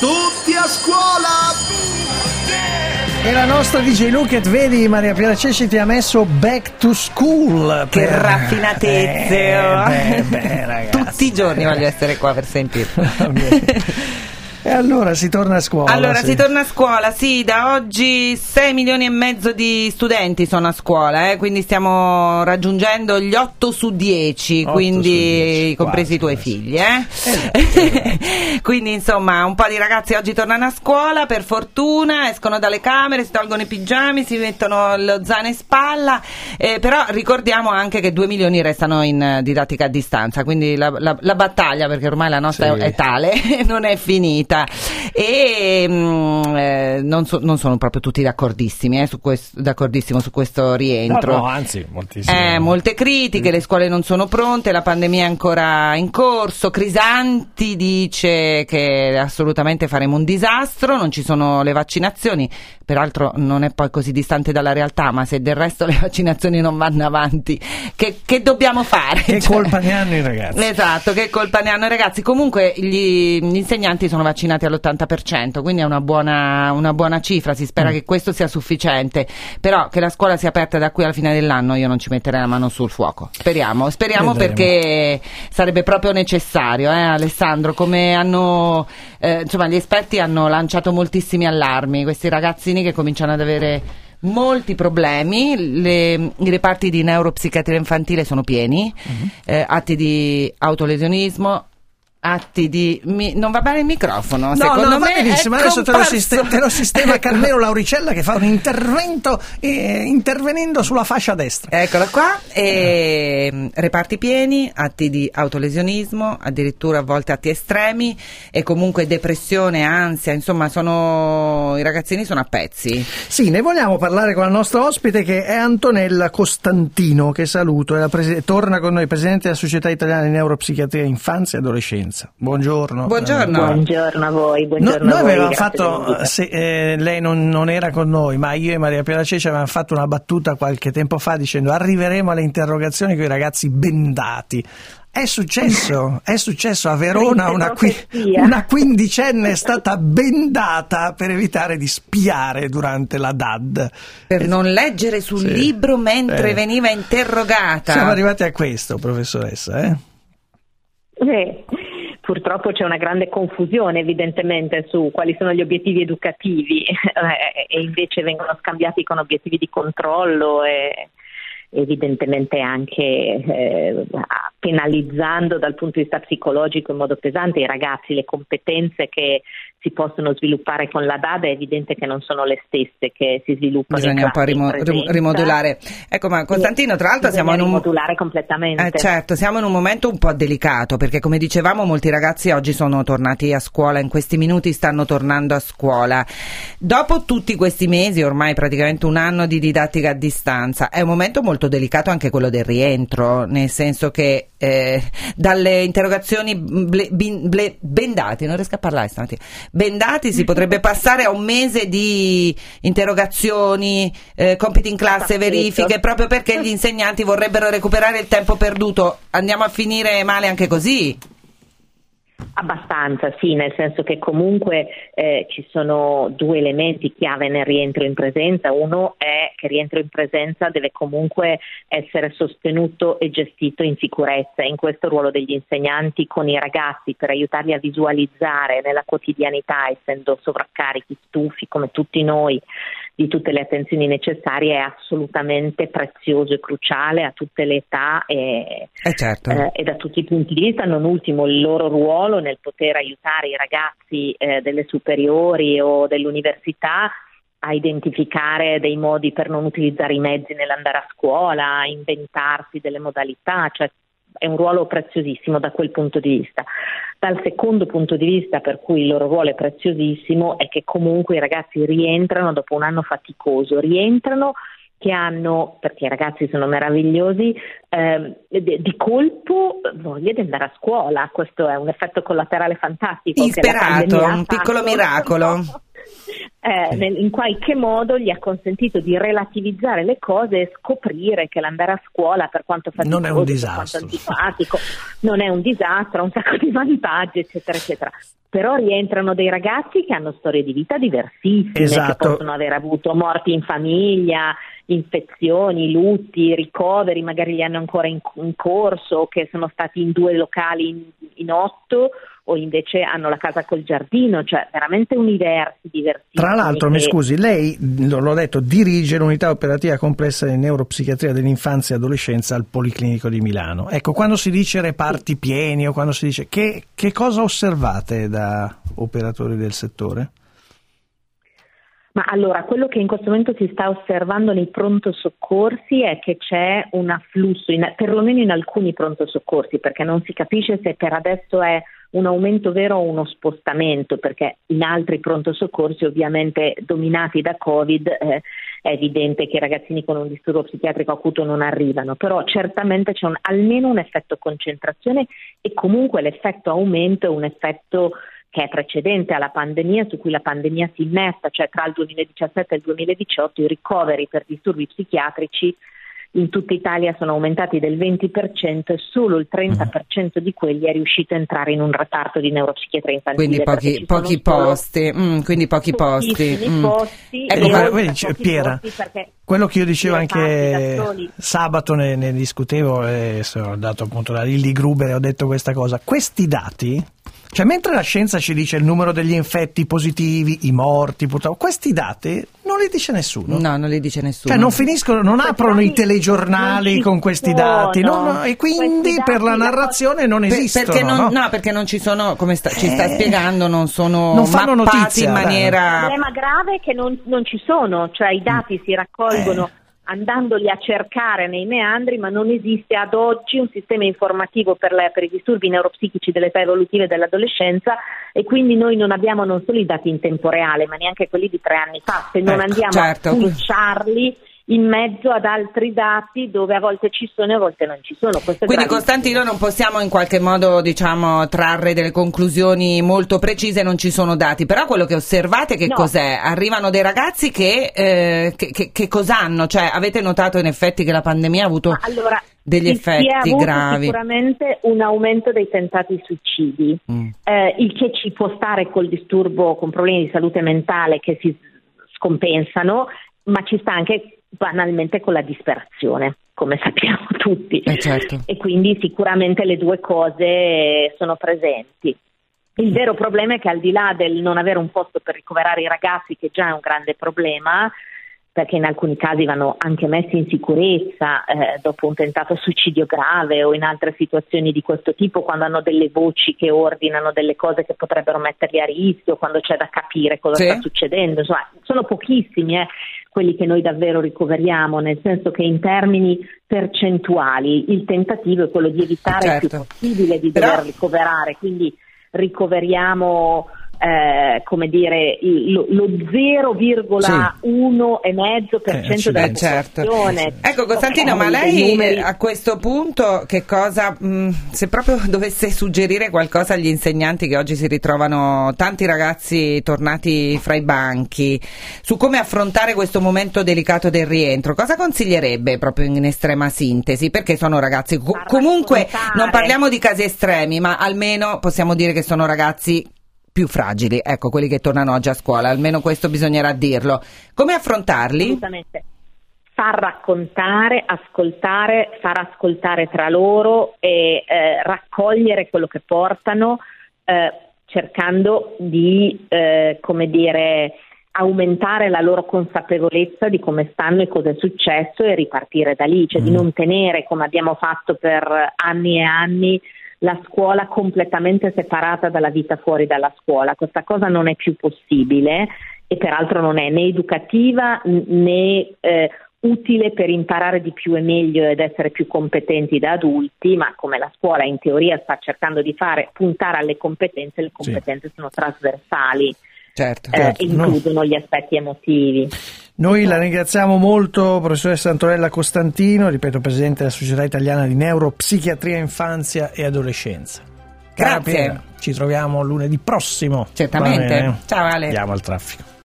Tutti a scuola! E la nostra DJ Luket, vedi Maria Piera Cesci ti ha messo back to school. Che per- raffinatezze! Eh, beh, beh, ragazzi. Tutti i giorni voglio essere qua per sentirlo. E allora si torna a scuola. Allora, sì. si torna a scuola, sì, da oggi 6 milioni e mezzo di studenti sono a scuola, eh, quindi stiamo raggiungendo gli 8 su 10, 8 quindi su 10, compresi quasi, i tuoi quasi. figli. Eh? quindi insomma un po' di ragazzi oggi tornano a scuola, per fortuna, escono dalle camere, si tolgono i pigiami, si mettono lo zaino in spalla, eh, però ricordiamo anche che 2 milioni restano in didattica a distanza, quindi la, la- la battaglia, perché ormai la nostra Sì. è tale, non è finita está e mm, eh, non, so- non sono proprio tutti d'accordissimi eh, su questo, d'accordissimo su questo No, rientro. no, anzi, moltissimo. Eh, molte critiche, le scuole non sono pronte, la pandemia è ancora in corso. Crisanti dice che assolutamente faremo un disastro, non ci sono le vaccinazioni, peraltro non è poi così distante dalla realtà, ma se del resto le vaccinazioni non vanno avanti, che, che dobbiamo fare? Che Cioè- colpa ne hanno i ragazzi? Esatto, che colpa ne hanno i ragazzi. Comunque gli, gli insegnanti sono vaccinati all'80%, quindi è una buona, una buona cifra, si Mm. spera che questo sia sufficiente. Però che la scuola sia aperta da qui alla fine dell'anno io non ci metterei la mano sul fuoco. Speriamo, speriamo Vedremo. perché sarebbe proprio necessario, eh, Alessandro, come hanno, eh, insomma, gli esperti hanno lanciato moltissimi allarmi, questi ragazzini che cominciano ad avere molti problemi, le- i reparti di neuropsichiatria infantile sono pieni, Mhm. eh, atti di autolesionismo, atti di... mi- non va bene il microfono, No, secondo no, me benissimo, adesso te lo, sistema, te lo sistema Carmelo Lauricella che fa un intervento eh, intervenendo sulla fascia destra. Eccola qua, e, mm, reparti pieni, atti di autolesionismo, addirittura a volte atti estremi e comunque depressione, ansia, insomma sono, i ragazzini sono a pezzi. Sì, ne vogliamo parlare con la nostra ospite che è Antonella Costantino, che saluto, è la presi- torna con noi, Presidente della Società Italiana di Neuropsichiatria Infanzia e Adolescenza. Buongiorno. Buongiorno. Buongiorno a voi, No, buongiorno noi a voi. avevamo fatto, se, eh, lei non, non era con noi, ma io e Maria Piera Ceci avevamo fatto una battuta qualche tempo fa dicendo arriveremo alle interrogazioni con i ragazzi bendati. È successo, è successo a Verona una, qui- una quindicenne è stata bendata per evitare di spiare durante la DAD. Per non leggere sul Sì. libro mentre Eh. veniva interrogata. Siamo arrivati a questo, professoressa. Eh? Eh, purtroppo c'è una grande confusione evidentemente su quali sono gli obiettivi educativi eh, e invece vengono scambiati con obiettivi di controllo e evidentemente anche eh, penalizzando dal punto di vista psicologico in modo pesante i ragazzi, le competenze che si possono sviluppare con la DAD è evidente che non sono le stesse che si sviluppano Bisogna un po' rimo- rimodulare. Ecco, ma Costantino, tra l'altro siamo in un... rimodulare completamente. Eh, certo, siamo in un momento un po' delicato perché come dicevamo molti ragazzi oggi sono tornati a scuola, in questi minuti stanno tornando a scuola. Dopo tutti questi mesi, ormai praticamente un anno di didattica a distanza, è un momento molto delicato anche quello del rientro, nel senso che eh, dalle interrogazioni ble- bin- ble- bendati, non riesco a parlare stamattina, bendati si potrebbe passare a un mese di interrogazioni, eh, compiti in classe, verifiche, proprio perché gli insegnanti vorrebbero recuperare il tempo perduto. Andiamo a finire male anche così. Abbastanza, sì, nel senso che comunque eh, ci sono due elementi chiave nel rientro in presenza. Uno è che il rientro in presenza deve comunque essere sostenuto e gestito in sicurezza. In questo ruolo degli insegnanti con i ragazzi per aiutarli a visualizzare nella quotidianità, essendo sovraccarichi, stufi come tutti noi, di tutte le attenzioni necessarie è assolutamente prezioso e cruciale a tutte le età e, Eh certo. eh, e da tutti i punti di vista, non ultimo il loro ruolo nel poter aiutare i ragazzi eh, delle superiori o dell'università a identificare dei modi per non utilizzare i mezzi nell'andare a scuola, a inventarsi delle modalità, cioè è un ruolo preziosissimo da quel punto di vista. Dal secondo punto di vista per cui il loro ruolo è preziosissimo è che comunque i ragazzi rientrano dopo un anno faticoso, rientrano che hanno, perché i ragazzi sono meravigliosi, ehm, di di colpo voglia di andare a scuola. Questo è un effetto collaterale fantastico. ha un piccolo miracolo. Eh, in qualche modo gli ha consentito di relativizzare le cose e scoprire che l'andare a scuola, per quanto faticoso, non è un disastro. antipatico, non è un disastro, ha un sacco di vantaggi, eccetera, eccetera. Però rientrano dei ragazzi che hanno storie di vita diversissime, Esatto. che possono aver avuto morti in famiglia, infezioni, lutti, ricoveri, magari li hanno ancora in, in corso, che sono stati in due locali in, in otto o invece hanno la casa col giardino, cioè veramente universi diversissimi. Tra l'altro, mi scusi, lei, l'ho detto, dirige l'unità operativa complessa di neuropsichiatria dell'infanzia e adolescenza al Policlinico di Milano. Ecco, quando si dice reparti pieni o quando si dice che, che cosa osservate da operatori del settore? Ma allora, quello che in questo momento si sta osservando nei pronto soccorsi è che c'è un afflusso, in- perlomeno in alcuni pronto soccorsi, perché non si capisce se per adesso è un aumento vero o uno spostamento, perché in altri pronto soccorsi, ovviamente dominati da Covid, eh, è evidente che i ragazzini con un disturbo psichiatrico acuto non arrivano, però certamente c'è un- almeno un effetto concentrazione e comunque l'effetto aumento è un effetto che è precedente alla pandemia, su cui la pandemia si innesta, cioè tra il 2017 e il 2018 i ricoveri per disturbi psichiatrici in tutta Italia sono aumentati del 20% e solo il 30% di quelli è riuscito a entrare in un reparto di neuropsichiatria infantile. Quindi pochi, sono pochi posti, mm, quindi pochi posti. mm. posti Ecco, ma- vedi, Piera, Quello che io dicevo anche da sabato ne, ne discutevo e ho dato appunto la Lilly Gruber e ho detto questa cosa. Questi dati, cioè mentre la scienza ci dice il numero degli infetti positivi, i morti, purtroppo, questi dati non li dice nessuno. No, non li dice nessuno. Cioè non finiscono, non Questi aprono i telegiornali con questi sono. dati no, no, e quindi Questi per la narrazione non Per- esistono. perché non, no? no, perché non ci sono, come sta- ci sta Eh, spiegando, non sono non fanno mappati notizia, in dai. Il maniera... problema grave è che non, non ci sono, cioè i dati si raccolgono Eh. Andandoli a cercare nei meandri, ma non esiste ad oggi un sistema informativo per, le- per i disturbi neuropsichici dell'età evolutiva e dell'adolescenza e quindi noi non abbiamo non solo i dati in tempo reale, ma neanche quelli di tre anni fa. Se non Ecco, andiamo certo. a pulciarli in mezzo ad altri dati dove a volte ci sono e a volte non ci sono. Questo Quindi. Costantino non possiamo in qualche modo diciamo trarre delle conclusioni molto precise, non ci sono dati, però quello che osservate che No. cos'è? Arrivano dei ragazzi che, eh, che, che- che cos'hanno? Cioè avete notato in effetti che la pandemia ha avuto allora, degli effetti gravi? Sicuramente un aumento dei tentati suicidi. Mm. eh, il che ci può stare col disturbo, con problemi di salute mentale che si scompensano, ma ci sta anche banalmente con la disperazione, come sappiamo tutti. Eh, certo. E quindi sicuramente le due cose sono presenti. Il vero problema è che al di là del non avere un posto per ricoverare i ragazzi, che già è un grande problema, perché in alcuni casi vanno anche messi in sicurezza eh, dopo un tentato suicidio grave o in altre situazioni di questo tipo, quando hanno delle voci che ordinano delle cose che potrebbero metterli a rischio, quando c'è da capire cosa Sì. sta succedendo. Insomma, sono pochissimi eh, quelli che noi davvero ricoveriamo, nel senso che in termini percentuali il tentativo è quello di evitare il Certo. più possibile di Però- dover ricoverare, quindi ricoveriamo eh, come dire lo, lo 0,1 e mezzo per cento della certo. popolazione. Ecco Costantino, ma Eh, dei lei numeri- a questo punto che cosa, mh, se proprio dovesse suggerire qualcosa agli insegnanti che oggi si ritrovano tanti ragazzi tornati fra i banchi, su come affrontare questo momento delicato del rientro, cosa consiglierebbe proprio in estrema sintesi? Perché sono ragazzi, co- comunque non parliamo di casi estremi, ma almeno possiamo dire che sono ragazzi più fragili, ecco, quelli che tornano oggi a scuola, almeno questo bisognerà dirlo. Come affrontarli? Assolutamente. Far raccontare, ascoltare, far ascoltare tra loro e eh, raccogliere quello che portano, eh, cercando di, eh, come dire, aumentare la loro consapevolezza di come stanno e cosa è successo e ripartire da lì, cioè di Mm. non tenere, come abbiamo fatto per anni e anni, la scuola completamente separata dalla vita fuori dalla scuola. Questa cosa non è più possibile e peraltro non è né educativa né eh, utile per imparare di più e meglio ed essere più competenti da adulti, ma come la scuola in teoria sta cercando di fare, puntare alle competenze, le competenze sono trasversali Certo. eh, Certo, e includono gli aspetti emotivi. Noi la ringraziamo molto, professoressa Antonella Costantino, ripeto, presidente della Società Italiana di Neuropsichiatria Infanzia e Adolescenza. Grazie. Piera, ci troviamo lunedì prossimo. Certamente. Ciao, Ale. Andiamo al traffico.